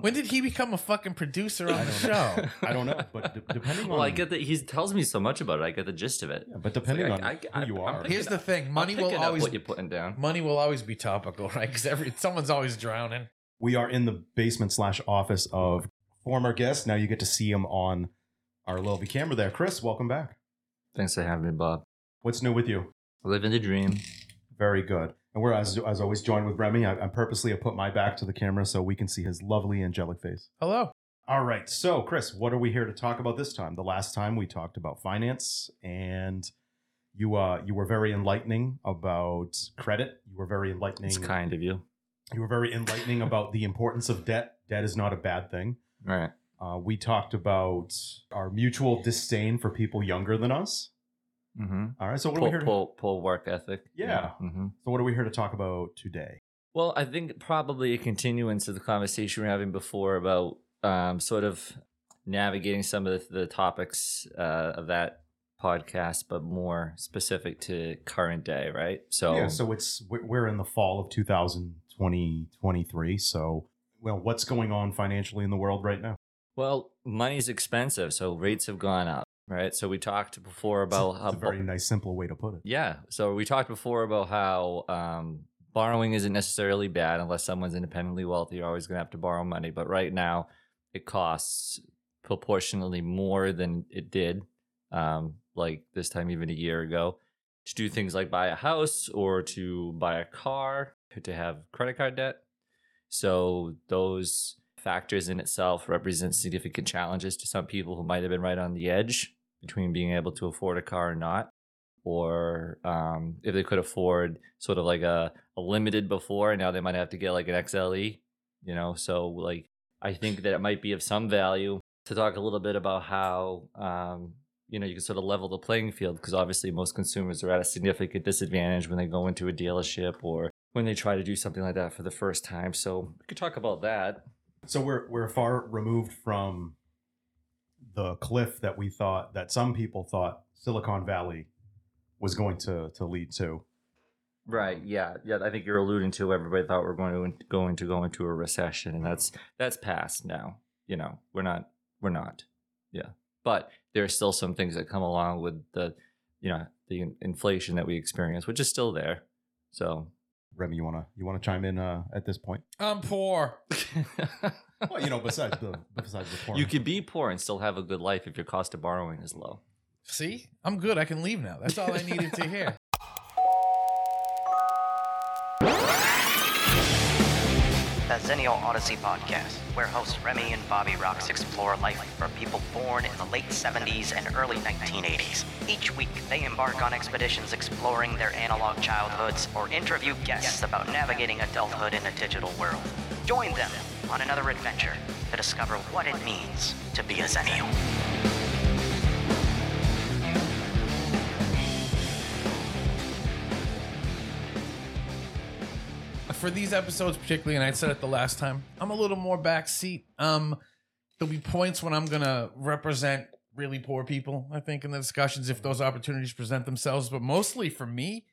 When did he become a fucking producer on the show? I don't know, but d- depending well, on I get that he tells me so much about it. I get the gist of it. Yeah, but depending like, on I- I- who you I'm are, picking Here's the thing: money I'm will picking up always what you're putting down. money will always be topical, right? Because every someone's always drowning. we are in the basement slash office of former guest. Now you get to see him on our lovely camera there. Chris, welcome back. Thanks for having me, Bob. What's new with you? Living the dream. Very good. And we're as, as always joined with Remy. I, I purposely have put my back to the camera so we can see his lovely angelic face. Hello. All right. So, Chris, what are we here to talk about this time? The last time we talked about finance and you uh you were very enlightening about credit. You were very enlightening. It's kind of you. You were very enlightening about the importance of debt. Debt is not a bad thing. Right. Uh, we talked about our mutual disdain for people younger than us. Mm-hmm. All right. So what are we here? To, pull, pull work ethic. Yeah. Mm-hmm. so what are we here to talk about today? Well, I think probably a continuance of the conversation we are having before about um, sort of navigating some of the, the topics uh, of that podcast, but more specific to current day, right? So, yeah. So it's we're we're in the fall of 2020 23. So well, what's going on financially in the world right now? well, money's expensive, so rates have gone up, right? So we talked before about It's how a very nice, simple way to put it. Yeah. So we talked before about how um, borrowing isn't necessarily bad unless someone's independently wealthy. You're always going to have to borrow money. But right now, it costs proportionally more than it did, um, like this time even a year ago, to do things like buy a house or to buy a car, to have credit card debt. So those factors in itself represent significant challenges to some people who might have been right on the edge between being able to afford a car or not or um, if they could afford sort of like a, a limited before and now they might have to get like an xle you know? So like i think that it might be of some value to talk a little bit about how um, you know you can sort of level the playing field because obviously most consumers are at a significant disadvantage when they go into a dealership or when they try to do something like that for the first time. So we could talk about that. So we're we're far removed from the cliff that we thought that some people thought Silicon Valley was going to to lead to. Right. Yeah. Yeah. I think you're alluding to everybody thought we are going to going to go into a recession, and that's that's past now. You know, we're not. We're not. Yeah. But there are still some things that come along with the, you know, the inflation that we experience, which is still there. So. Remy, you wanna you wanna chime in uh, at this point? I'm poor. Well, you know, besides the besides the porn. you can be poor and still have a good life if your cost of borrowing is low. See, I'm good. I can leave now. That's all I needed to hear. The Odyssey podcast, where hosts Remy and Bobby Rocks explore life for people born in the late 70s and early 1980s. Each week, they embark on expeditions exploring their analog childhoods or interview guests about navigating adulthood in a digital world. Join them on another adventure to discover what it means to be a Xennial. For these episodes, particularly, and I said it the last time, I'm a little more backseat. Um, there'll be points when I'm gonna represent really poor people. I think in the discussions, if those opportunities present themselves, but mostly for me,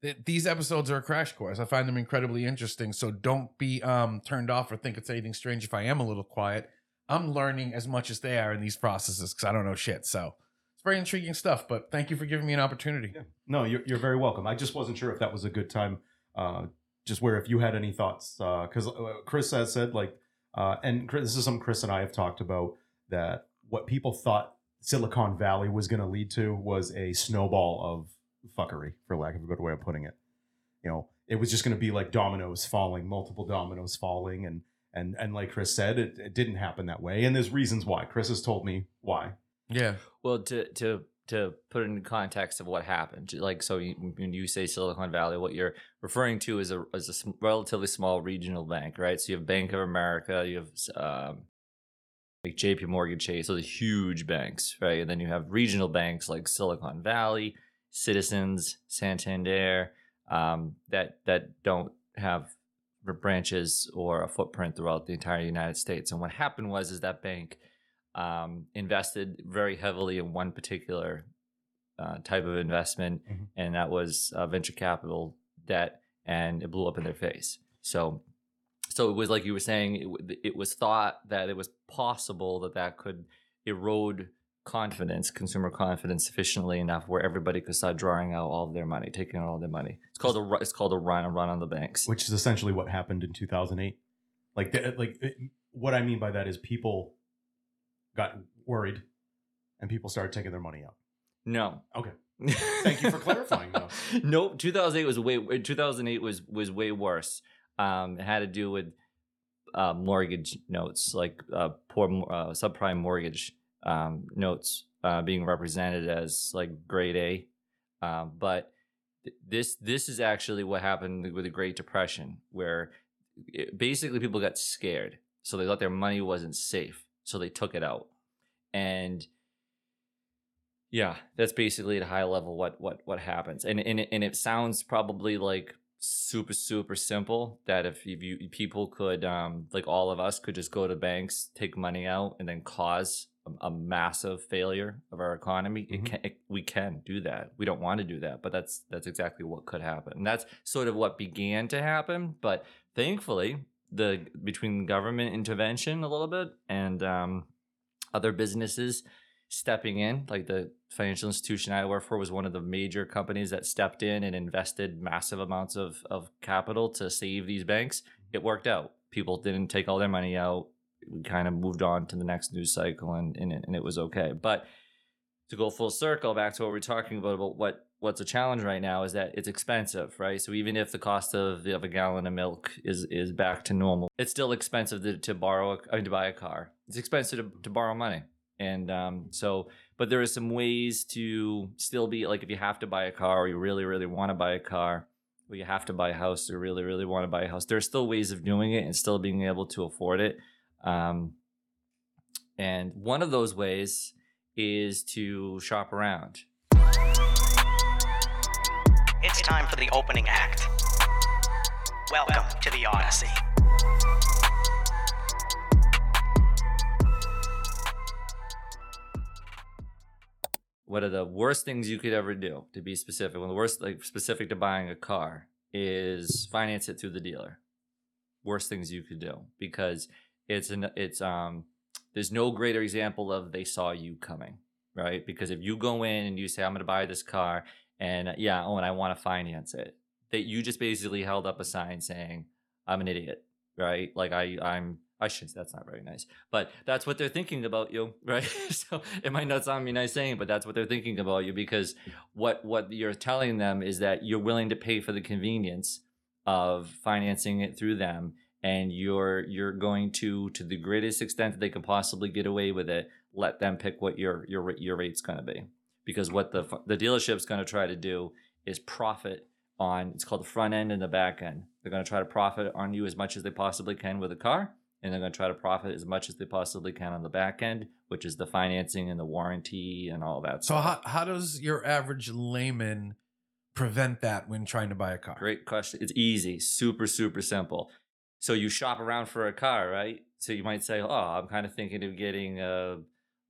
th- these episodes are a crash course. I find them incredibly interesting. So don't be um turned off or think it's anything strange if I am a little quiet. I'm learning as much as they are in these processes because I don't know shit. So it's very intriguing stuff. But thank you for giving me an opportunity. Yeah. No, you're, you're very welcome. I just wasn't sure if that was a good time. Uh, just where if you had any thoughts, because uh, Chris has said like, uh, and Chris, this is something Chris and I have talked about that what people thought Silicon Valley was going to lead to was a snowball of fuckery, for lack of a good way of putting it. You know, it was just going to be like dominoes falling, multiple dominoes falling, and and and like Chris said, it, it didn't happen that way, and there's reasons why. Chris has told me why. Yeah. Well, to to to put it in context of what happened, like so, you, when you say Silicon Valley, what you're referring to is a is a relatively small regional bank, right? So you have Bank of America, you have um, like J.P. Morgan Chase, so the huge banks, right? And then you have regional banks like Silicon Valley, Citizens, Santander, um, that that don't have branches or a footprint throughout the entire United States. And what happened was is that bank um, invested very heavily in one particular uh, type of investment, Mhm. and that was uh, venture capital debt, and it blew up in their face. So So it was like you were saying, it, it was thought that it was possible that that could erode confidence, consumer confidence, sufficiently enough where everybody could start drawing out all of their money, taking out all their money. It's called a it's called a run, a run on the banks. which is essentially what happened in 2008 like the, like it- what i mean by that is people got worried and people started taking their money out No. Okay. Thank you for clarifying, though. Nope. 2008 was way. 2008 was was way worse. Um, it had to do with uh, mortgage notes, like uh, poor uh, subprime mortgage um, notes uh, being represented as like grade A. Um, but th- this this is actually what happened with the Great Depression, where it, basically people got scared, so they thought their money wasn't safe, so they took it out, and yeah, that's basically at a high level what what what happens, and and it, and it sounds probably like super super simple that if you you- people could um like all of us could just go to banks, take money out, and then cause a, a massive failure of our economy. Mhm. It can it, we can do that. We don't want to do that, but that's that's exactly what could happen. And that's sort of what began to happen, but thankfully the between government intervention a little bit and um other businesses stepping in. Like the financial institution i work for was one of the major companies that stepped in and invested massive amounts of, of capital to save these banks. It worked out. People didn't take all their money out. We kind of moved on to the next news cycle and, and, it, and it was okay. But to go full circle back to what we're talking about about what what's a challenge right now is that it's expensive right? So even if the cost of, of a gallon of milk is is back to normal it's still expensive to, to borrow a, I mean, to buy a car. It's expensive to, to borrow money. And um, so but there are some ways to still be like if you have to buy a car or you really really want to buy a car or you have to buy a house or really really want to buy a house there's still ways of doing it and still being able to afford it. Um, and one of those ways is to shop around It's time for the opening act. Welcome to the Odyssey. what are the worst things you could ever do to be specific one of the worst like specific to buying a car is finance it through the dealer worst things you could do because it's an it's um there's no greater example of they saw you coming right because if you go in and you say i'm going to buy this car and uh, yeah oh and i want to finance it. That you just basically held up a sign saying i'm an idiot right? Like i i'm i should say that's not very nice but that's what they're thinking about you right? So it might not sound me nice saying but that's what they're thinking about you because what what you're telling them is that you're willing to pay for the convenience of financing it through them and you're you're going to to the greatest extent that they can possibly get away with it let them pick what your your your rate's going to be because what the the dealership's going to try to do is profit on it's called the front end and the back end they're going to try to profit on you as much as they possibly can with a car and they're going to try to profit as much as they possibly can on the back end which is the financing and the warranty and all that So stuff. how how does your average layman prevent that when trying to buy a car? Great question. It's easy, super, super simple. So you shop around for a car, right? So you might say, "Oh, I'm kind of thinking of getting a,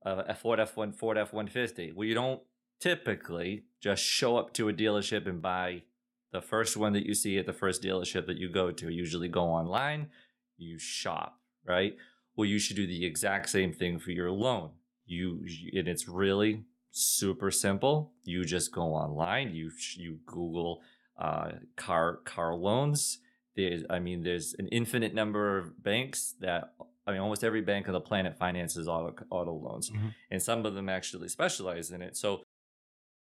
a Ford F1 Ford F150." Well, you don't typically just show up to a dealership and buy the first one that you see at the first dealership that you go to. Usually go online, you shop, right? Well, you should do the exact same thing for your loan. You and it's really super simple. You just go online, you you Google uh, car car loans. There's, I mean, there's an infinite number of banks that I mean, almost every bank on the planet finances auto auto loans, Mhm. and some of them actually specialize in it. So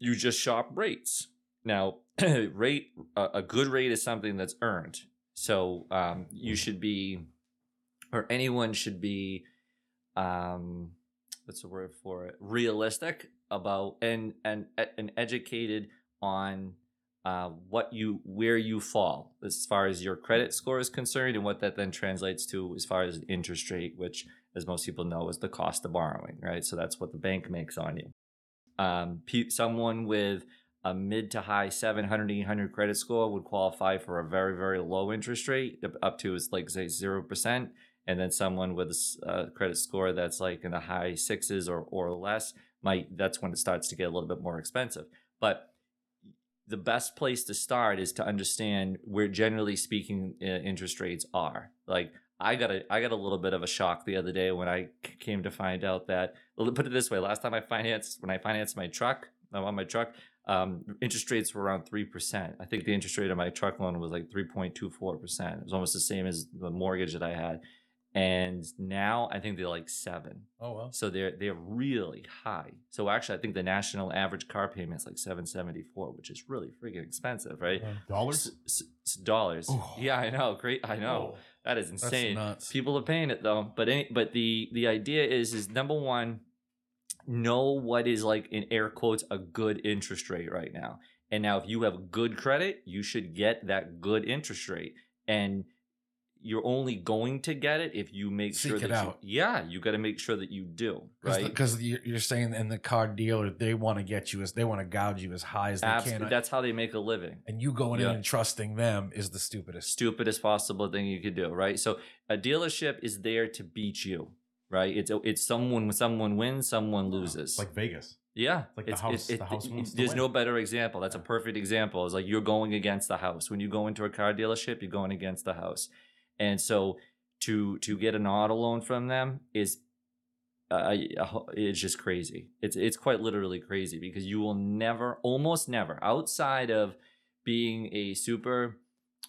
you just shop rates. Now, rate a, a good rate is something that's earned. So um, you should be, or anyone should be, um, what's the word for it? Realistic about and and and educated on uh, what you where you fall as far as your credit score is concerned, and what that then translates to as far as interest rate, which, as most people know, is the cost of borrowing, right? So that's what the bank makes on you. Um, someone with a mid to high 700 800 credit score would qualify for a very very low interest rate up to it's like say 0% and then someone with a a credit score that's like in the high sixes or, or less might that's when it starts to get a little bit more expensive but the best place to start is to understand where generally speaking uh, interest rates are. Like I got a I got a little bit of a shock the other day when I came to find out that put it this way, last time I financed when I financed my truck, I'm on my truck, um, interest rates were around three percent. I think the interest rate on my truck loan was like three point two four percent. It was almost the same as the mortgage that I had. And now I think they're like seven. Oh well. So they're they're really high. So actually, I think the national average car payment is like seven seventy four, which is really freaking expensive, right? Dollars? S- s- dollars. Oh. Yeah, I know. Great. I know. That is insane. People are paying it though. But any, but the the idea is is number one, know what is like in air quotes a good interest rate right now. And now if you have good credit, you should get that good interest rate. And you're only going to get it if you make Seek sure it that out. you yeah, you got to make sure that you do, right? Because you're, you're saying, and the car dealer, they want to get you as they want to gouge you as high as they Absolutely. can. That's how they make a living. and you going Yeah. in and trusting them is the stupidest. stupidest possible thing you could do, right? So a dealership is there to beat you, right? It's it's someone someone wins, someone loses. It's like Vegas. yeah, like the it's, house- the house wants to there's no better example. That's a perfect example. It's like you're going against the house. When you go into a car dealership, you're going against the house, and so to to get an auto loan from them is. Uh, it's just crazy. It's it's quite literally crazy because you will never, almost never, outside of being a super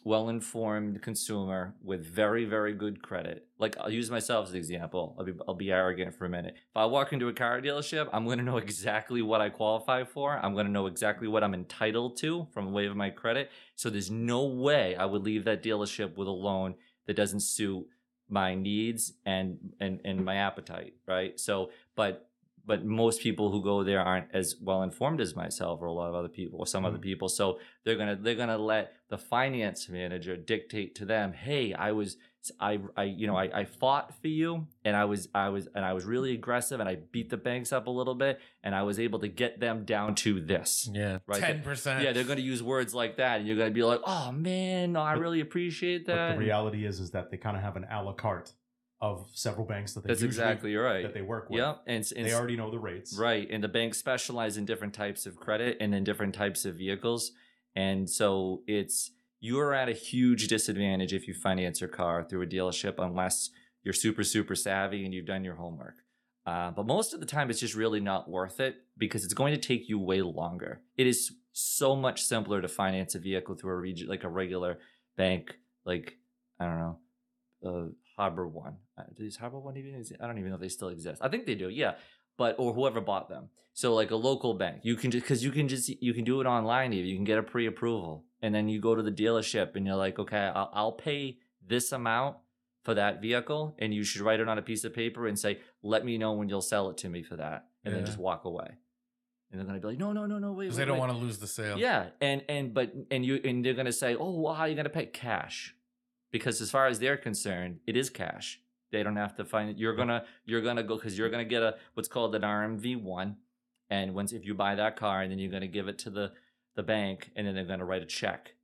well informed consumer with very, very good credit. Like I'll use myself as an example. I'll be I'll be arrogant for a minute. If I walk into a car dealership, I'm gonna know exactly what I qualify for. I'm gonna know exactly what I'm entitled to from the way of my credit. So there's no way I would leave that dealership with a loan that doesn't suit my needs and and and my appetite, right? So but but most people who go there aren't as well informed as myself or a lot of other people or some other mm-hmm. people so they're gonna they're gonna let the finance manager dictate to them hey i was i i you know i, I fought for you and i was i was and i was really aggressive and i beat the banks up a little bit and i was able to get them down to this Yeah, Right. ten percent. yeah they're gonna use words like that and you're gonna be like oh man no, i But- really appreciate that. But that the reality is, is that they kind of have an a la carte of several banks that they that's usually- exactly right that they work with. yep and, and They already know the rates. Right. And the banks specialize in different types of credit and in different types of vehicles. And so it's you're at a huge disadvantage if you finance your car through a dealership unless you're super, super savvy and you've done your homework. Uh, but most of the time, it's just really not worth it because it's going to take you way longer. It is so much simpler to finance a vehicle through a region like a regular bank, like I don't know, uh, HarborOne. Uh, HarborOne even? I don't even know if they still exist. I think they do. Yeah, but or whoever bought them. So like a local bank, you can just because you can just you can do it online. You can get a pre-approval, and then you go to the dealership and you're like, okay, I'll, I'll pay this amount for that vehicle, and you should write it on a piece of paper and say, let me know when you'll sell it to me for that, and then just walk away. And they're gonna be like, no, no, no, no, wait, because they don't want to lose the sale. Yeah, and and but and you and they're gonna say, oh, well, how are you gonna pay cash? Because as far as they're concerned, it is cash. They don't have to find it. You're gonna you're gonna go because you're gonna get a what's called an RMV one, and once if you buy that car, and then you're gonna give it to the the bank, and then they're gonna write a check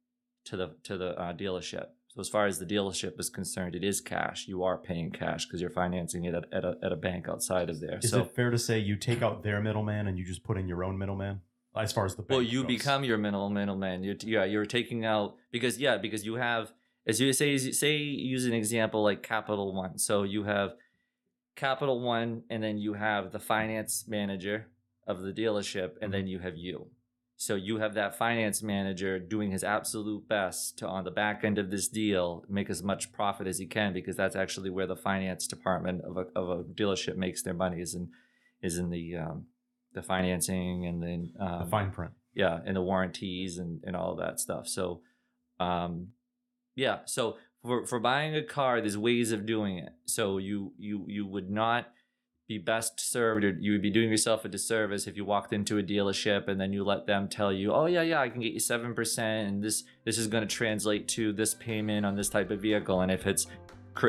to the to the uh, dealership. So as far as the dealership is concerned, it is cash. You are paying cash because you're financing it at, at a at a bank outside of there. Is so it fair to say you take out their middleman and you just put in your own middleman? As far as the well you goes? become your middle middleman you're, yeah you're taking out because yeah because you have as you say say use an example like capital one so you have capital one and then you have the finance manager of the dealership and then you have you so you have that finance manager doing his absolute best to on the back end of this deal make as much profit as he can because that's actually where the finance department of a, of a dealership makes their money is in is in the um, the financing and then um, the fine print. yeah and the warranties and, and all of that stuff so um yeah so for for buying a car there's ways of doing it so you you you would not be best served or you would be doing yourself a disservice if you walked into a dealership and then you let them tell you oh yeah yeah i can get you 7% and this this is going to translate to this payment on this type of vehicle and if it's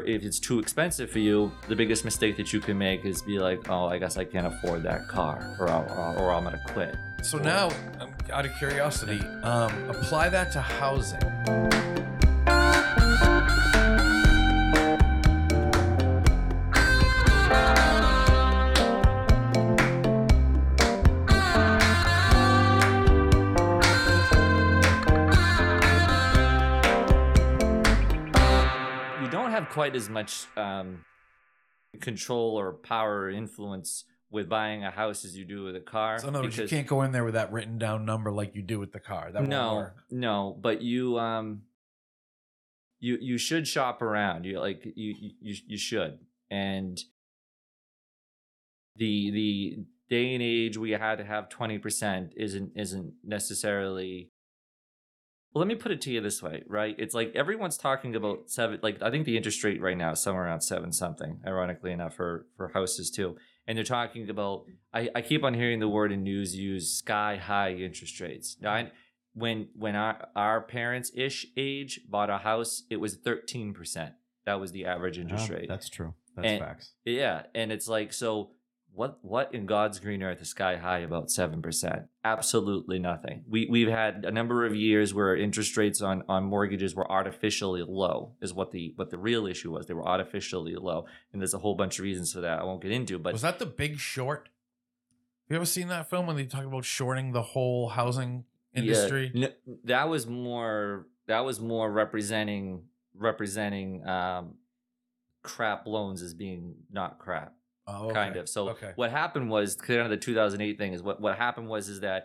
if it's too expensive for you the biggest mistake that you can make is be like oh i guess i can't afford that car or, or, or i'm going to quit So now, um, out of curiosity, um, apply that to housing. Quite as much um, control or power or influence with buying a house as you do with a car. So words, you can't go in there with that written down number like you do with the car. That no, no, but you um you you should shop around. You like you you you should. And the the day and age we had to have 20% isn't isn't necessarily well, let me put it to you this way, right? It's like everyone's talking about seven. Like I think the interest rate right now is somewhere around seven something. Ironically enough, for for houses too. And they're talking about. I, I keep on hearing the word in news use sky high interest rates. Now, I, when when our our parents ish age bought a house, it was thirteen percent. That was the average interest Yeah, rate. That's true. That's And- facts. Yeah, and it's like so. What what in God's green earth is sky high about seven percent? Absolutely nothing. We we've had a number of years where interest rates on on mortgages were artificially low. Is what the what the real issue was. They were artificially low, and there's a whole bunch of reasons for that. I won't get into. But was that the Big Short? Have you ever seen that film when they talk about shorting the whole housing industry? Yeah, n- that was more that was more representing representing um, crap loans as being not crap. Oh, okay. kind of. So okay. what happened was kind of the 2008 thing is what what happened was is that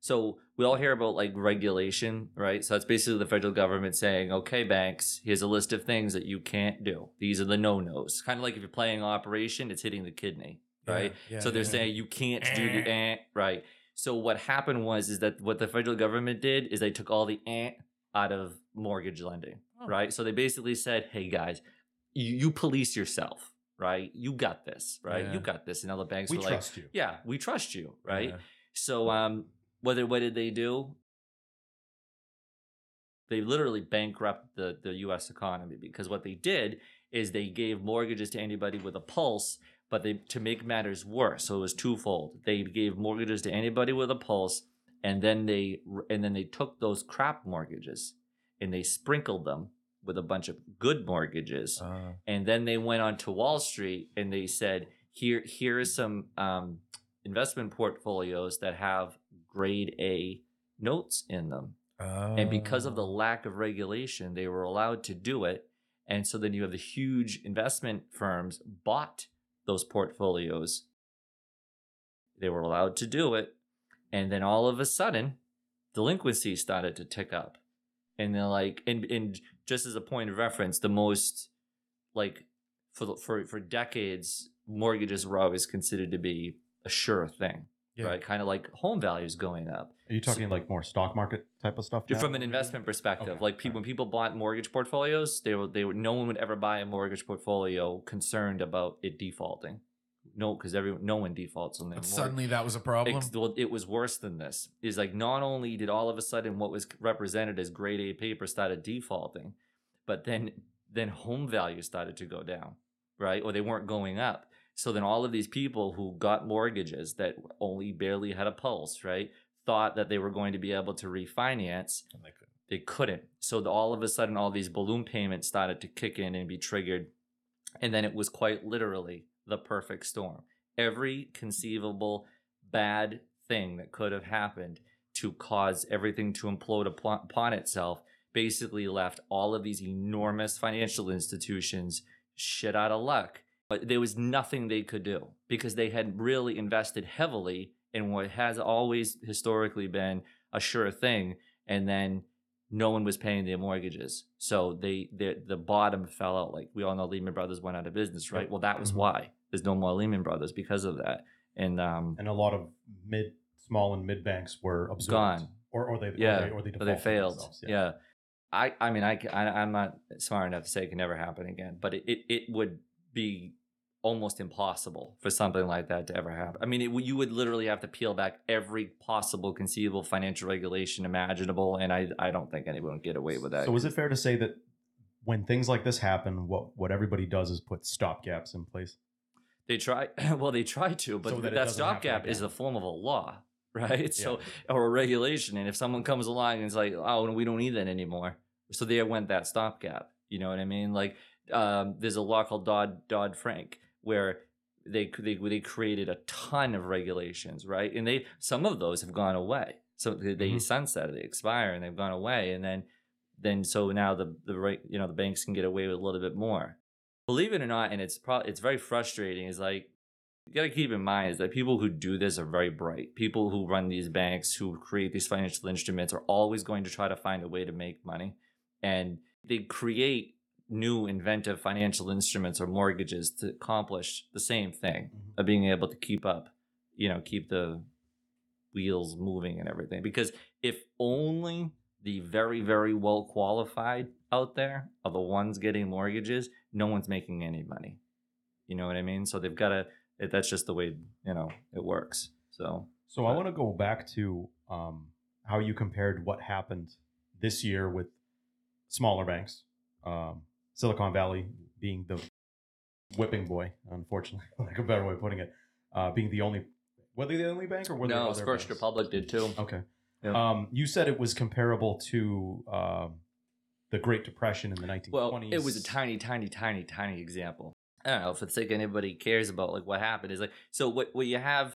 so we all hear about like regulation, right? So it's basically the federal government saying, "Okay, banks, here's a list of things that you can't do. These are the no-nos." Kind of like if you're playing Operation, it's hitting the kidney, Yeah, right? yeah, so they're yeah. saying you can't do the eh, right. So what happened was is that what the federal government did is they took all the eh out of mortgage lending, Oh. right? So they basically said, "Hey guys, you, you police yourself, right? You got this, right? Yeah. You got this." And other banks We were trust like, you. "Yeah, we trust you, right?" Yeah. So um, whether what did they do? They literally bankrupted the the U.S. economy because what they did is they gave mortgages to anybody with a pulse, but they to make matters worse. So it was twofold. They gave mortgages to anybody with a pulse, and then they and then they took those crap mortgages and they sprinkled them with a bunch of good mortgages Uh, and then they went on to Wall Street and they said, "Here, here are some um, investment portfolios that have grade A notes in them." And because of the oh. lack of regulation, they were allowed to do it. And so then you have the huge investment firms bought those portfolios. They were allowed to do it, and then all of a sudden, delinquency started to tick up. And they're like, and and just as a point of reference, the most like for for for decades, mortgages were always considered to be a sure thing, Yeah. right? Kind of like home values going up. Are you talking like more stock market type of stuff? Now? from an investment perspective, Okay, like people, when people bought mortgage portfolios, they were they were no one would ever buy a mortgage portfolio concerned about it defaulting. No, because every no one defaults on their suddenly that was a problem. Ex- well, it was worse than this. Is like not only did all of a sudden what was represented as grade A paper started defaulting, but then then home values started to go down, right? Or they weren't going up. So then all of these people who got mortgages that only barely had a pulse, right, thought that they were going to be able to refinance. And they couldn't. They couldn't. So the, all of a sudden, all these balloon payments started to kick in and be triggered. And then it was quite literally the perfect storm. Every conceivable bad thing that could have happened to cause everything to implode upon, itself basically left all of these enormous financial institutions shit out of luck. But there was nothing they could do because they had really invested heavily in what has always historically been a sure thing. And then no one was paying their mortgages. So they the the bottom fell out. Like we all know Lehman Brothers went out of business, right? Well, that was Mhm. why. There's no more Lehman Brothers because of that. And um and a lot of mid, small, and mid banks were absorbed, Gone. or or they yeah, or they, or they, they failed. themselves, Yeah. I I mean I, I I'm not smart enough to say it can never happen again, but it, it, it would be almost impossible for something like that to ever happen. I mean, it, you would literally have to peel back every possible conceivable financial regulation imaginable, and I I don't think anyone would get away with that. So is it fair to say that when things like this happen, what what everybody does is put stopgaps in place? They try. Well, they try to, but So that that, stopgap is the form of a law, right? So or a regulation, and if someone comes along and is like, "Oh, we don't need that anymore," so there went that stopgap. You know what I mean? Like, um, there's a law called Dodd Dodd Frank where they they they created a ton of regulations, right? And they some of those have gone away. So they, they Mhm. sunset, they expire, and they've gone away, and then then so now the the right you know the banks can get away with a little bit more. Believe it or not, and it's pro- it's very frustrating. Is like you got to keep in mind is that people who do this are very bright. People who run these banks, who create these financial instruments, are always going to try to find a way to make money, and they create new inventive financial instruments or mortgages to accomplish the same thing Mhm. of being able to keep up, you know, keep the wheels moving and everything. Because if only the very, very well qualified out there are the ones getting mortgages, no one's making any money. You know what I mean? So they've got to, that's just the way, you know, it works. So, So I want to go back to um, how you compared what happened this year with smaller banks, um, Silicon Valley being the whipping boy, unfortunately, like a better way of putting it, uh, being the only. Were they the only bank, or were there no, other First banks? Republic did too. Okay. Yeah. Um, you said it was comparable to um, the Great Depression in the 1920s. Well, it was a tiny, tiny, tiny, tiny example. I don't know if it's like anybody cares about like what happened. Is like so what what you have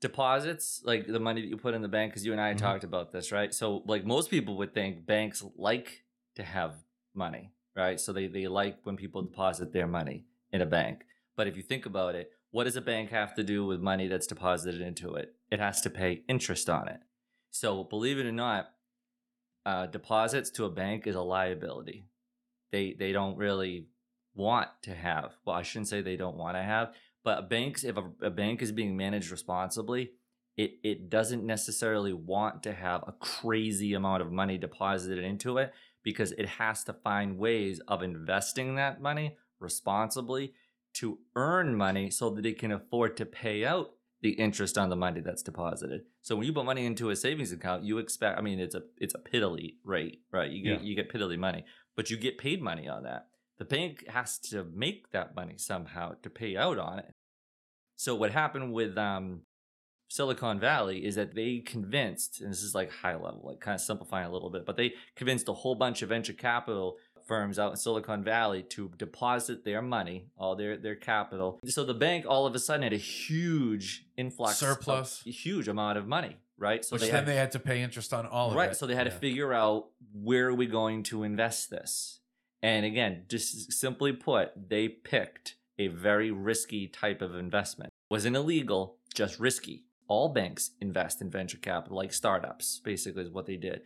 deposits like the money that you put in the bank because you and I had Mhm. talked about this, right? So like most people would think banks like to have money, right? So they they like when people deposit their money in a bank. But if you think about it, what does a bank have to do with money that's deposited into it? It has to pay interest on it. So believe it or not, uh, deposits to a bank is a liability. They they don't really want to have. Well, I shouldn't say they don't want to have, but banks, if a, a bank is being managed responsibly, it it doesn't necessarily want to have a crazy amount of money deposited into it because it has to find ways of investing that money responsibly to earn money so that it can afford to pay out the interest on the money that's deposited. So when you put money into a savings account, you expect I mean it's a it's a piddly rate, right? You get Yeah. you get piddly money, but you get paid money on that. The bank has to make that money somehow to pay out on it. So what happened with um, Silicon Valley is that they convinced, and this is like high level, like kind of simplifying a little bit, but they convinced a whole bunch of venture capital firms out in Silicon Valley to deposit their money, all their their capital. So the bank all of a sudden had a huge influx, of- Surplus. huge amount of money, right? So Which they then had, they had to pay interest on all of it. right. it. So they had Yeah. to figure out where are we going to invest this. And again, just simply put, they picked a very risky type of investment. Wasn't illegal, just risky. All banks invest in venture capital, like startups, basically is what they did.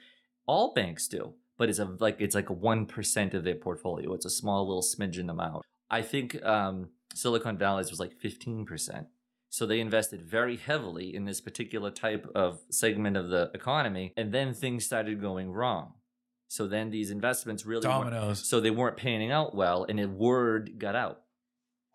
All banks do, but it's a like it's like one percent of their portfolio. It's a small little smidgen amount. I think um, Silicon Valley's was like fifteen percent. So they invested very heavily in this particular type of segment of the economy, and then things started going wrong. So then these investments really dominoes. so they weren't panning out well, and then word got out.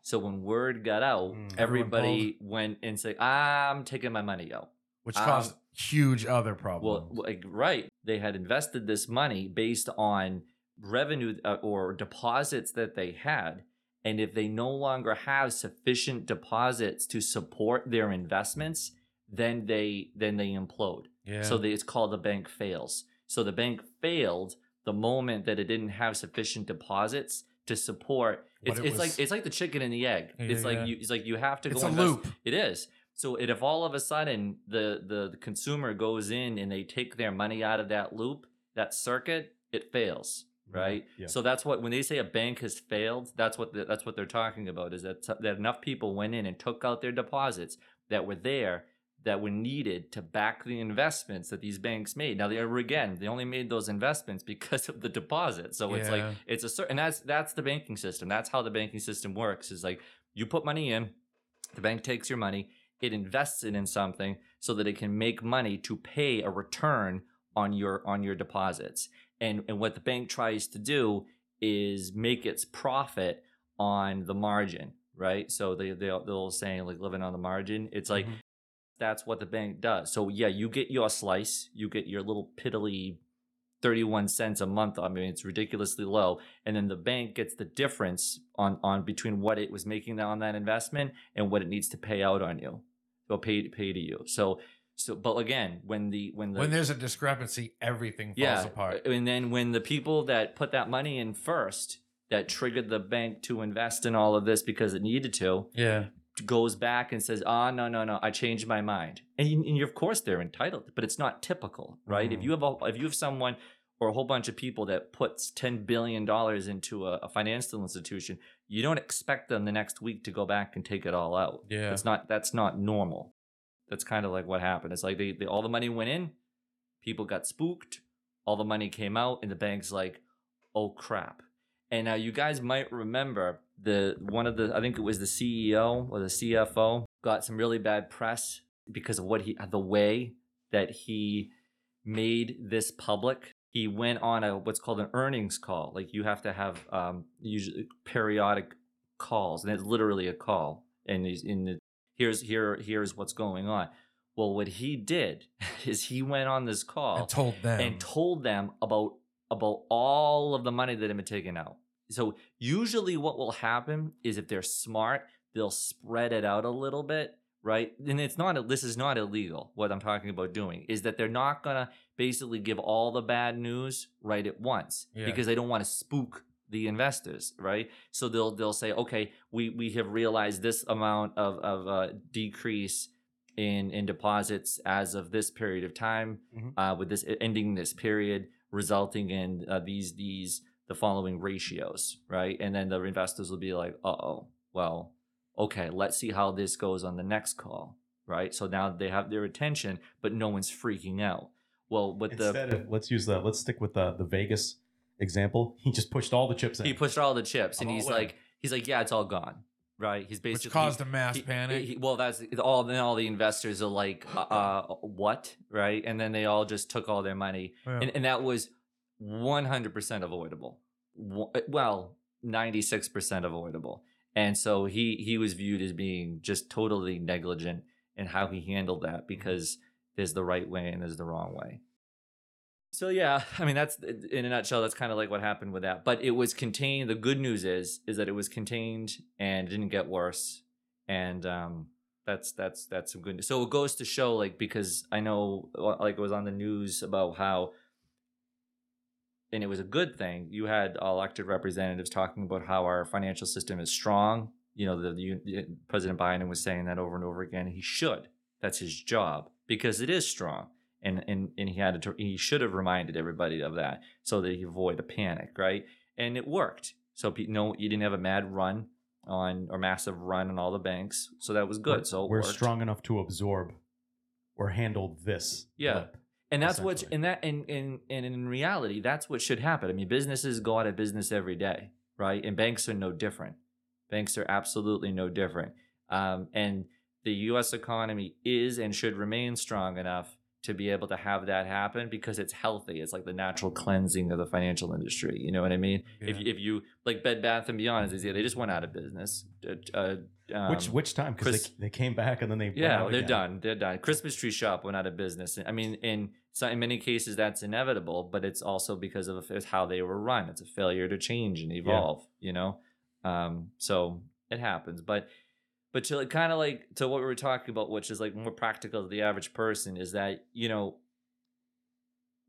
So when word got out, Mm. Everybody went and said, "I'm taking my money out." which um, caused huge other Well, problems. like, right, they had invested this money based on revenue uh, or deposits that they had, and if they no longer have sufficient deposits to support their investments, then they then they implode. yeah. So it's called the bank fails. So the bank failed the moment that it didn't have sufficient deposits to support. It's, it it's was- like it's like the chicken and the egg. Yeah, it's like you it's like you have to it's go a invest- loop. It is. So it, if all of a sudden the, the the consumer goes in and they take their money out of that loop, that circuit, it fails, mm-hmm. right? Yeah. So that's what when they say a bank has failed, that's what the, that's what they're talking about is that that enough people went in and took out their deposits that were there that were needed to back the investments that these banks made. Now they are again, they only made those investments because of the deposit. So it's like it's a certain and that's that's the banking system. That's how the banking system works. Is like you put money in, the bank takes your money, it invests it in something so that it can make money to pay a return on your on your deposits. And and what the bank tries to do is make its profit on the margin, right? So they they they'll saying like living on the margin. It's like Mhm. That's what the bank does. So yeah, you get your slice, you get your little piddly 31 cents a month. I mean, it's ridiculously low. And then the bank gets the difference on, on between what it was making on that investment and what it needs to pay out on you. Or pay pay to you. So so but again, when the when the when there's a discrepancy, everything falls yeah, apart. And then when the people that put that money in first, that triggered the bank to invest in all of this because it needed to, Yeah. Goes back and says, "Ah, no, no, no, I changed my mind." And, you, and of course they're entitled, but it's not typical, right? If Mhm. you have a, if you have someone, or a whole bunch of people that puts $10 billion into a, a financial institution, you don't expect them the next week to go back and take it all out. Yeah. It's not, that's not normal. That's kind of like what happened. It's like they, they, all the money went in, people got spooked, all the money came out, and the bank's like, oh crap. And now you guys might remember the one of the I think it was the CEO or the CFO got some really bad press because of what he the way that he made this public. He went on a what's called an earnings call. Like you have to have um, usually periodic calls, and it's literally a call. And he's in the here's here here's what's going on. Well, what he did is he went on this call and told them. and told them about about all of the money that had been taken out. So usually what will happen is if they're smart, they'll spread it out a little bit, right? And it's not this is not illegal. What I'm talking about doing is that they're not gonna basically give all the bad news right at once Yeah. because they don't want to spook the investors, right? So they'll they'll say, okay, we we have realized this amount of of uh, decrease in in deposits as of this period of time, Mhm. uh, with this ending this period, resulting in uh, these these the following ratios, right? And then the investors will be like, uh oh, well, okay, let's see how this goes on the next call, right? So now they have their attention, but no one's freaking out. Well, with the Instead of, let's use the let's stick with the the Vegas example. He just pushed all the chips in. he pushed all the chips, and I'm all he's in. like, he's like, yeah, it's all gone, right? He's basically which caused a mass he- panic. he- well, that's all. Then all the investors are like, uh, uh, what, right? And then they all just took all their money, Yeah. and, and that was one hundred percent avoidable. Eh, well, ninety six percent avoidable. And so he he was viewed as being just totally negligent in how he handled that mm-hmm. because there's the right way and there's the wrong way. So yeah, I mean that's eh, in a nutshell. That's kind of like what happened with that. But it was contained. The good news is is that it was contained and it didn't get worse. And um, that's that's that's some good news. So it goes to show, like, because I know, uh, like, it was on the news about how, and it was a good thing. You had uh, elected representatives talking about how our financial system is strong. You know, the, the President Biden was saying that over and over again. He should. That's his job because it is strong and and and he had to he should have reminded everybody of that so that he avoid a panic, right? And it worked. So pe- no, you didn't have a mad run on or massive run on all the banks, so that was good. We're, so we're worked. strong enough to absorb or handle this. Yeah. blip. And that's what's and that and and and in reality, that's what should happen. I mean, businesses go out of business every day, right? And banks are no different. Banks are absolutely no different. Um, and the U.S. economy is and should remain strong enough to be able to have that happen because it's healthy. It's like the natural cleansing of the financial industry. You know what I mean? If, Yeah. if you like Bed Bath and Beyond, is they just went out of business. Uh, uh, um, which which time? Because they, they came back and then they went yeah, they're again. done. They're done. Christmas tree shop went out of business. I mean, in so in many cases that's inevitable, but it's also because of how they were run. It's a failure to change and evolve. You know, um, so it happens. But but to like, kind of like to what we were talking about, which is like more practical to the average person, is that you know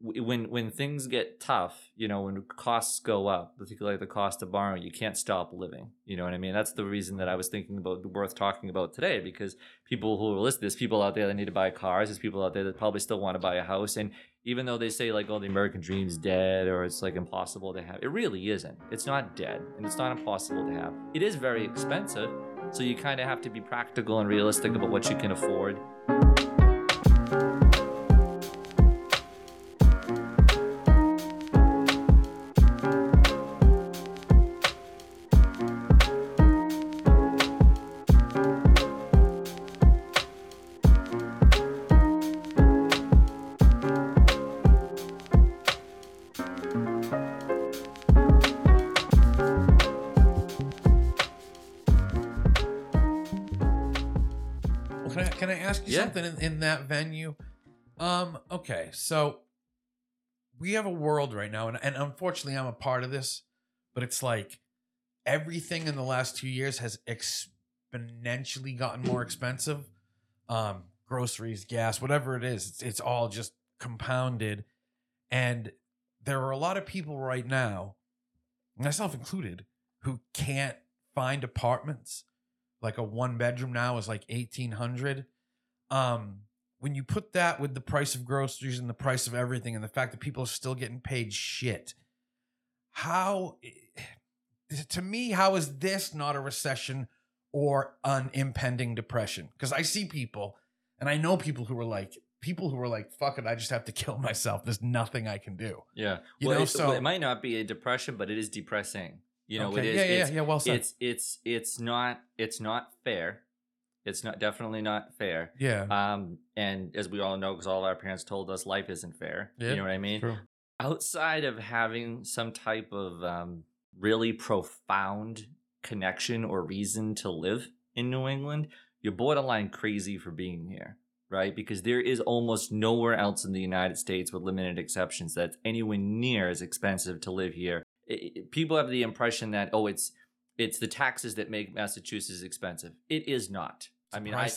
when when things get tough, you know, when costs go up, particularly the cost of borrowing, you can't stop living. You know what I mean? That's the reason that I was thinking about worth talking about today because people who are listening, there's people out there that need to buy cars, there's people out there that probably still want to buy a house, and even though they say like, oh, the American dream's dead or it's like impossible to have, it really isn't. It's not dead and it's not impossible to have. It is very expensive, so you kind of have to be practical and realistic about what you can afford. That venue? Um, okay, so we have a world right now, and, and unfortunately I'm a part of this, but it's like everything in the last two years has exponentially gotten more expensive. Um, groceries, gas, whatever it is, it's, it's all just compounded. And there are a lot of people right now, myself included, who can't find apartments like a one bedroom now is like 1800 um when you put that with the price of groceries and the price of everything and the fact that people are still getting paid shit, how eh, to me, how is this not a recession or an impending depression? Because I see people and I know people who are like, people who are like, fuck it, I just have to kill myself. There's nothing I can do. Yeah. You well, know, so- well, it might not be a depression, but it is depressing. You know, Okay, it is. yeah, yeah, yeah, well said. It's it's it's not it's not fair. It's not definitely not fair. Yeah. Um, and as we all know, because all our parents told us, life isn't fair. Yeah. You know what I mean? True. Outside of having some type of um, really profound connection or reason to live in New England, you're borderline crazy for being here, right? Because there is almost nowhere else in the United States, with limited exceptions, that's anywhere near as expensive to live here. I- I- people have the impression that oh, it's it's the taxes that make Massachusetts expensive. It is not. I mean, I,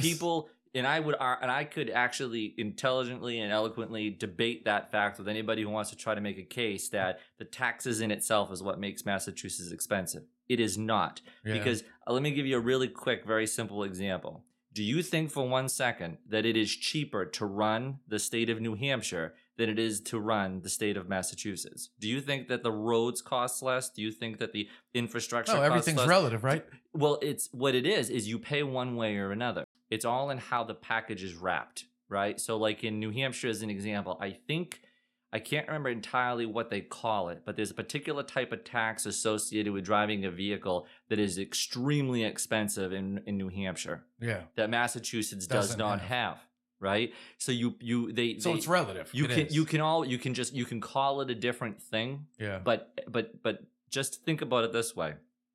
people and I would and I could actually intelligently and eloquently debate that fact with anybody who wants to try to make a case that the taxes in itself is what makes Massachusetts expensive. It is not. Yeah. Because uh, let me give you a really quick, very simple example. Do you think for one second that it is cheaper to run the state of New Hampshire than it is to run the state of Massachusetts? Do you think that the roads cost less? Do you think that the infrastructure no, costs everything's less? relative, right? Well, it's what it is is you pay one way or another. It's all in how the package is wrapped, right? So like in New Hampshire as an example, I think I can't remember entirely what they call it, but there's a particular type of tax associated with driving a vehicle that is extremely expensive in, in New Hampshire Yeah. that Massachusetts does Doesn't not have. have. Right? So you you they So they- it's relative. you It can is. you can all you can just you can call it a different thing, yeah. but but but just think about it this way: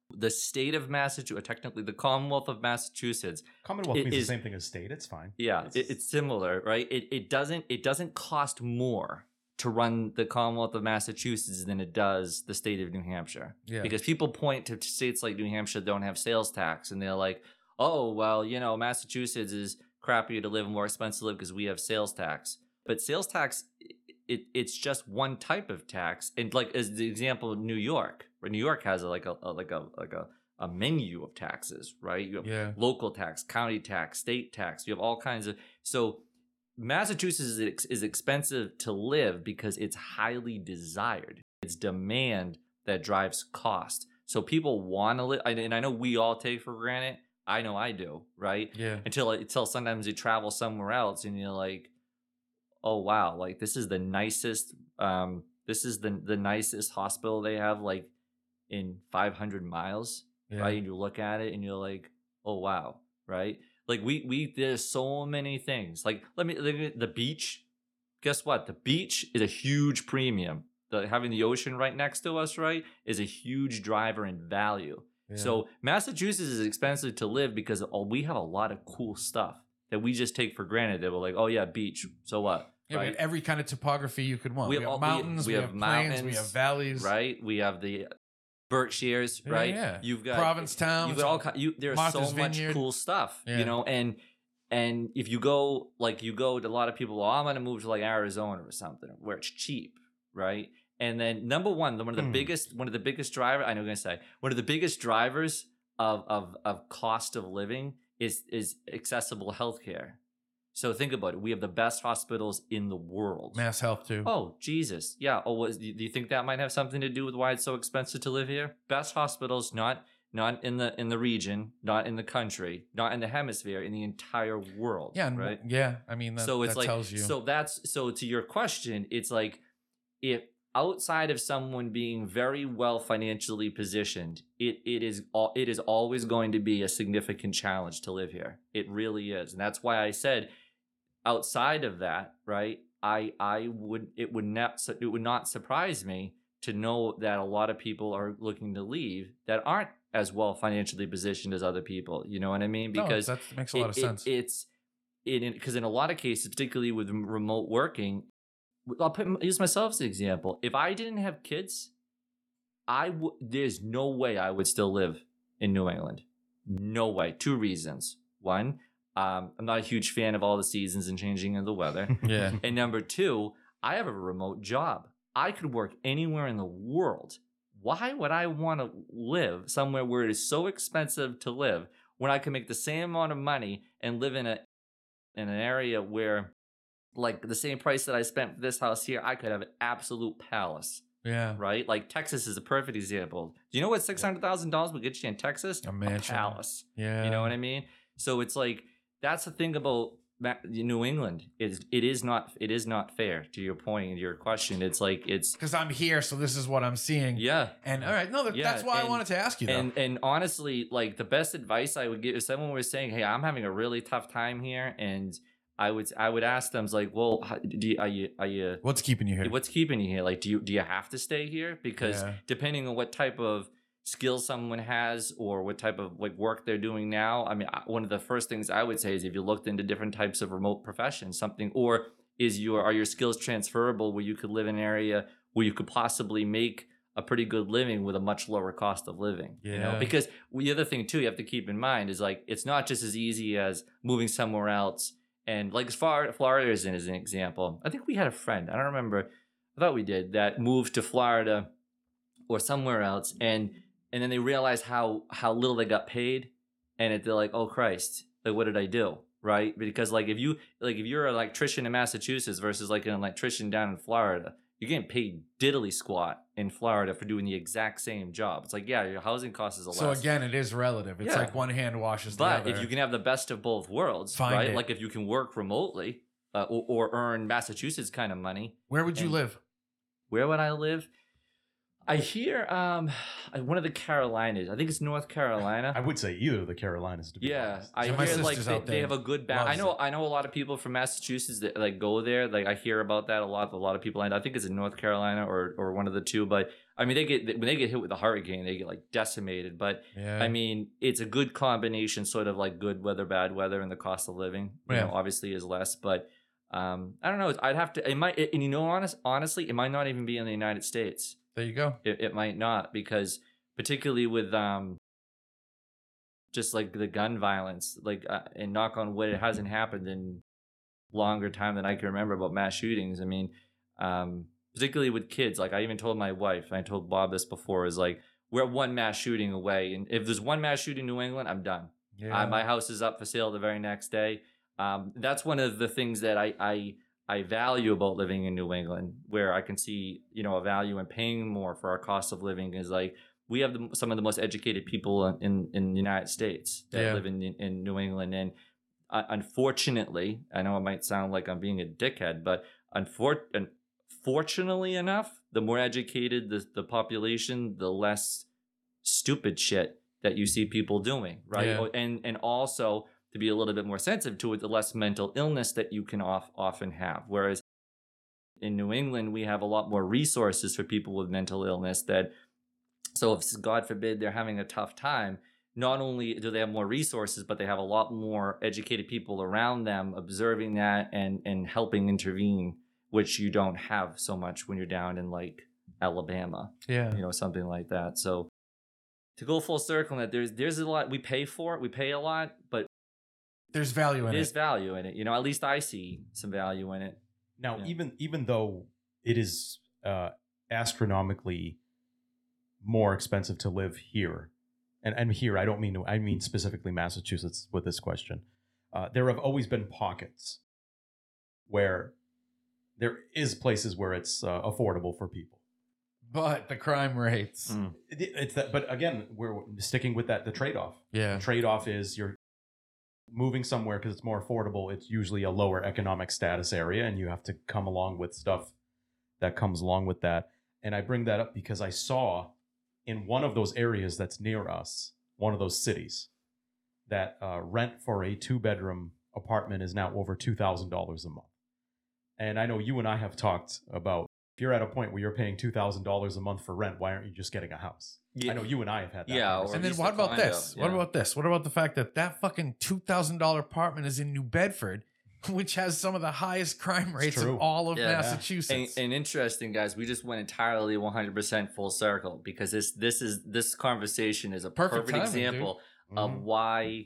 the state of Massachusetts, technically the Commonwealth of Massachusetts, Commonwealth means is- the same thing as state. It's fine. yeah, it, it's similar, right? It it doesn't it doesn't cost more to run the Commonwealth of Massachusetts than it does the state of New Hampshire. Yeah. Because people point to states like New Hampshire don't have sales tax, and they're like, "Oh, well, you know, Massachusetts is crappier to live and more expensive to live because we have sales tax." But sales tax, it it's just one type of tax, and like as the example, New York, where New York has a, like a, a like a like a a menu of taxes, right? You have yeah. local tax, county tax, state tax. You have all kinds of so Massachusetts is, ex- is expensive to live because it's highly desired. It's demand that drives cost. So people want to live, and I know we all take for granted. I know I do, right? Yeah. Until until sometimes you travel somewhere else and you're like, oh wow, like this is the nicest, um, this is the the nicest hospital they have like in 500 miles Yeah. right? And you look at it and you're like, oh wow, right? Like we we there's so many things. Like let me, let me the beach. Guess what? The beach is a huge premium. The, having the ocean right next to us, right, is a huge driver in value. Yeah. So Massachusetts is expensive to live because oh, we have a lot of cool stuff that we just take for granted. That we're like, oh yeah, beach. So what? yeah, we have every kind of topography you could want. We We, have have all- mountains, we we, have have, plains, we have valleys, right? We have the Berkshires, Yeah, right? yeah. You've got Provincetown. You've got all you. There's Martha's so much cool stuff, you know, and and if you go like you go to a lot of people, well, I'm gonna move to like Arizona or something where it's cheap, right? And then number one, one of the Hmm. biggest one of the biggest driver I know I'm gonna say one of the biggest drivers of of of cost of living is is accessible healthcare. So think about it. We have the best hospitals in the world. Mass Health too. Oh Jesus, yeah. Oh, was, do you think that might have something to do with why it's so expensive to live here? Best hospitals, not not in the in the region, not in the country, not in the hemisphere, in the entire world. yeah, right. Yeah, I mean that, so it's like tells you. so that's so to your question, it's like if outside of someone being very well financially positioned, it it is all it is always going to be a significant challenge to live here. It really is, and that's why I said outside of that, right? I I would it would not it would not surprise me to know that a lot of people are looking to leave that aren't as well financially positioned as other people. You know what I mean? No, Because that makes a lot it- of it- sense. it's in because in a lot of cases, particularly with remote working, I'll put use myself as an example. If I didn't have kids, I would. There's no way I would still live in New England. No way. Two reasons. One, um, I'm not a huge fan of all the seasons and changing of the weather. yeah. And number two, I have a remote job. I could work anywhere in the world. Why would I want to live somewhere where it is so expensive to live when I can make the same amount of money and live in a in an area where, like the same price that I spent for this house here, I could have an absolute palace, Yeah. right? Like Texas is a perfect example. Do you know what six hundred thousand dollars would get you in Texas? A mansion. palace. Yeah. You know what I mean? So it's like that's the thing about New England is it is not it is not fair to your point and your question. It's like it's Because I'm here, so this is what I'm seeing. yeah. And all right, no, that, Yeah, that's why I wanted to ask you. Though. And and honestly, like the best advice I would give if someone was saying, "Hey, I'm having a really tough time here," and I would I would ask them, "Like, well, how, do you, are you are you What's keeping you here? what's keeping you here? Like, do you do you have to stay here? Because Yeah. depending on what type of skill someone has or what type of like work they're doing now, I mean, one of the first things I would say is if you looked into different types of remote professions, something, or is your are your skills transferable where you could live in an area where you could possibly make a pretty good living with a much lower cost of living. You know, Yeah. because the other thing too you have to keep in mind is like it's not just as easy as moving somewhere else. And like as far Florida is an example, I think we had a friend. I don't remember. I thought we did that moved to Florida or somewhere else, and and then they realized how how little they got paid, and it, they're like, oh Christ, like what did I do? Right? Because like if you like if you're an electrician in Massachusetts versus like an electrician down in Florida, you're getting paid diddly squat in Florida for doing the exact same job. It's like yeah, your housing cost is a lot. so again, it is relative. It's Yeah. like one hand washes the But other. if you can have the best of both worlds, Find right? it. Like if you can work remotely uh, or, or earn Massachusetts kind of money, Where would you live? where would I live? I hear um one of the Carolinas. I think it's North Carolina. I would say either of the Carolinas. To be yeah, honest. I So my hear like they, they have a good balance. I know it. I know a lot of people from Massachusetts that like go there. Like I hear about that a lot. A lot of people. And I think it's in North Carolina or or one of the two. But I mean, they get when they get hit with a hurricane, they get like decimated. But Yeah. I mean, it's a good combination, sort of like good weather, bad weather, and the cost of living. You Yeah. know, obviously is less, but um, I don't know. I'd have to. It might, and you know, honest, honestly, it might not even be in the United States. There you go. It, it might not because, particularly with um, just like the gun violence, like uh, and knock on wood, it hasn't happened in longer time than I can remember about mass shootings. I mean, um, particularly with kids. Like I even told my wife, and I told Bob this before, is like we're one mass shooting away, and if there's one mass shooting in New England, I'm done. Yeah. Uh, my house is up for sale the very next day. Um, that's one of the things that I, I I value about living in New England, where I can see you know a value in paying more for our cost of living. Is like we have the, some of the most educated people in in the United States that Yeah. live in in New England, and uh, unfortunately, I know it might sound like I'm being a dickhead, but unfor- unfortunately enough, the more educated the, the population, the less stupid shit that you see people doing, right? Yeah. And and also to be a little bit more sensitive to it, the less mental illness that you can off, often have. Whereas in New England, we have a lot more resources for people with mental illness that so if God forbid they're having a tough time, not only do they have more resources, but they have a lot more educated people around them observing that and and helping intervene, which you don't have so much when you're down in like Alabama, yeah. you know, something like that. So to go full circle on that, there's there's a lot we pay for it, we pay a lot, but There's value in it. there's value in it. You know, at least I see some value in it. Now, Yeah. even even though it is uh, astronomically more expensive to live here, and and here I don't mean I mean specifically Massachusetts with this question, uh, there have always been pockets where there is places where it's uh, affordable for people. But the crime rates. Mm. It- it's that, but again, we're sticking with that. The trade off. Yeah. trade off is you're moving somewhere because it's more affordable. It's usually a lower economic status area, and you have to come along with stuff that comes along with that. And I bring that up because I saw in one of those areas that's near us, one of those cities, that uh, rent for a two bedroom apartment is now over $2,000 a month. And I know you and I have talked about if you're at a point where you're paying $2,000 a month for rent, why aren't you just getting a house? I know you and I have had that. Yeah. And then what about condo, this? What about this? What about the fact that that fucking two thousand dollar apartment is in New Bedford, which has some of the highest crime rates true. of all of Yeah. Yeah. And, Massachusetts? and interesting, guys, we just went entirely 100% full circle because this this is this conversation is a Perfect perfect, timing, dude. example of Mhm. why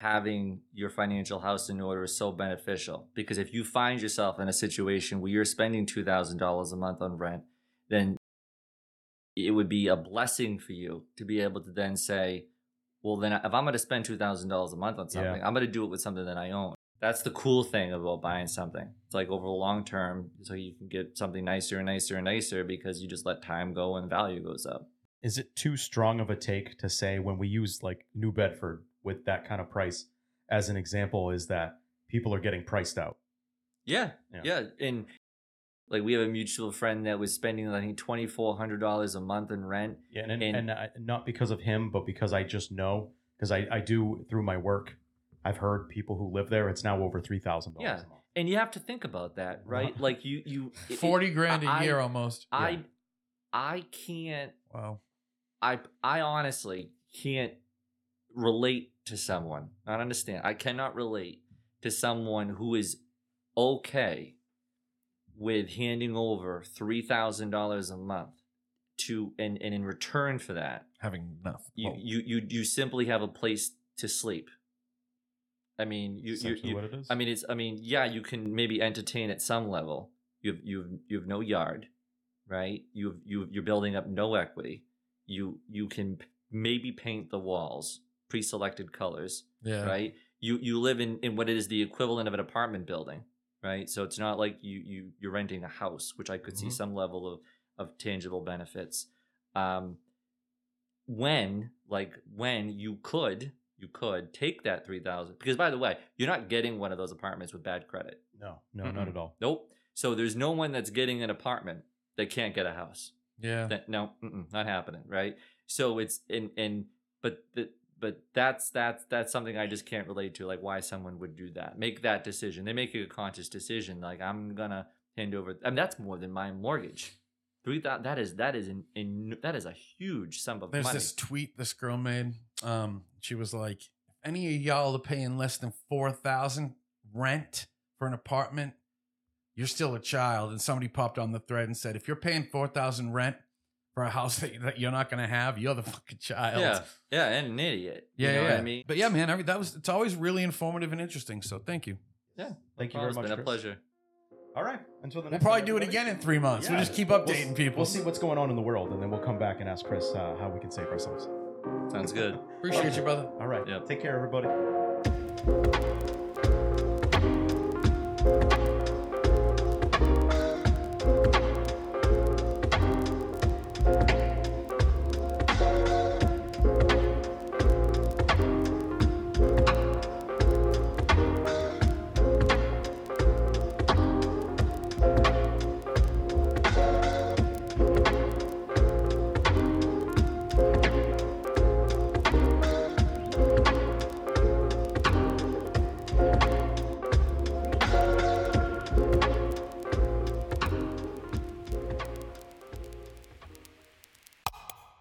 having your financial house in order is so beneficial. Because if you find yourself in a situation where you're spending two thousand dollars a month on rent, then it would be a blessing for you to be able to then say, "Well, then if I'm going to spend two thousand dollars a month on Yeah. something, I'm going to do it with something that I own." That's the cool thing about buying something. It's like over the long term, so you can get something nicer and nicer and nicer because you just let time go and value goes up. Is it too strong of a take to say when we use like New Bedford with that kind of price as an example is that people are getting priced out? Yeah, Yeah. yeah, and like we have a mutual friend that was spending I think twenty four hundred dollars a month in rent. Yeah, and and, And- and I, not because of him, but because I just know because I I do through my work. I've heard people who live there. It's now over three thousand Yeah. dollars a month. And you have to think about that, right? Wow. Like you, you it- it- Forty grand a I- year almost. I, I can't. Wow. I, I honestly can't relate to someone. Not understand. I cannot relate to someone who is okay with handing over three thousand dollars a month to, and and in return for that, Having nothing. you oh. you you you simply have a place to sleep. I mean, you you, you what it is. I mean, it's. I mean, yeah, you can maybe entertain at some level. You have you have, you have no yard, right? You have, you you're building up no equity. You you can maybe paint the walls pre-selected colors, yeah. right? You you live in in what is the equivalent of an apartment building, right? So it's not like you you you're renting a house, which I could see Mhm. some level of of tangible benefits. Um, when like when you could you could take that 3000 because by the way you're not getting one of those apartments with bad credit no, no, not Mm-mm. at all. nope so there's no one that's getting an apartment that can't get a house Yeah. that, no not happening right so it's and and but the but that's that's that's something i just can't relate to like why someone would do that make that decision they make a conscious decision like i'm gonna hand over i mean that's more than my mortgage Three thousand. That is that is in, in that is a huge sum of money. There's money. this tweet this girl made. Um, she was like, if any of y'all are paying less than four thousand rent for an apartment, you're still a child. And somebody popped on the thread and said, if you're paying four thousand rent for a house that, that you're not gonna have, you're the fucking child. Yeah, yeah, and an idiot. Yeah, you know yeah. what I mean. But yeah, man, every, that was it's always really informative and interesting. So thank you. Yeah, Thank you well, very it's much. been a pleasure. All right. Until the next. We'll next probably time, do it again in three months. We'll just keep We'll updating people. We'll see what's going on in the world, and then we'll come back and ask Chris uh, how we can save ourselves. Sounds good. Appreciate you, brother. All right. Yep. Take care, everybody.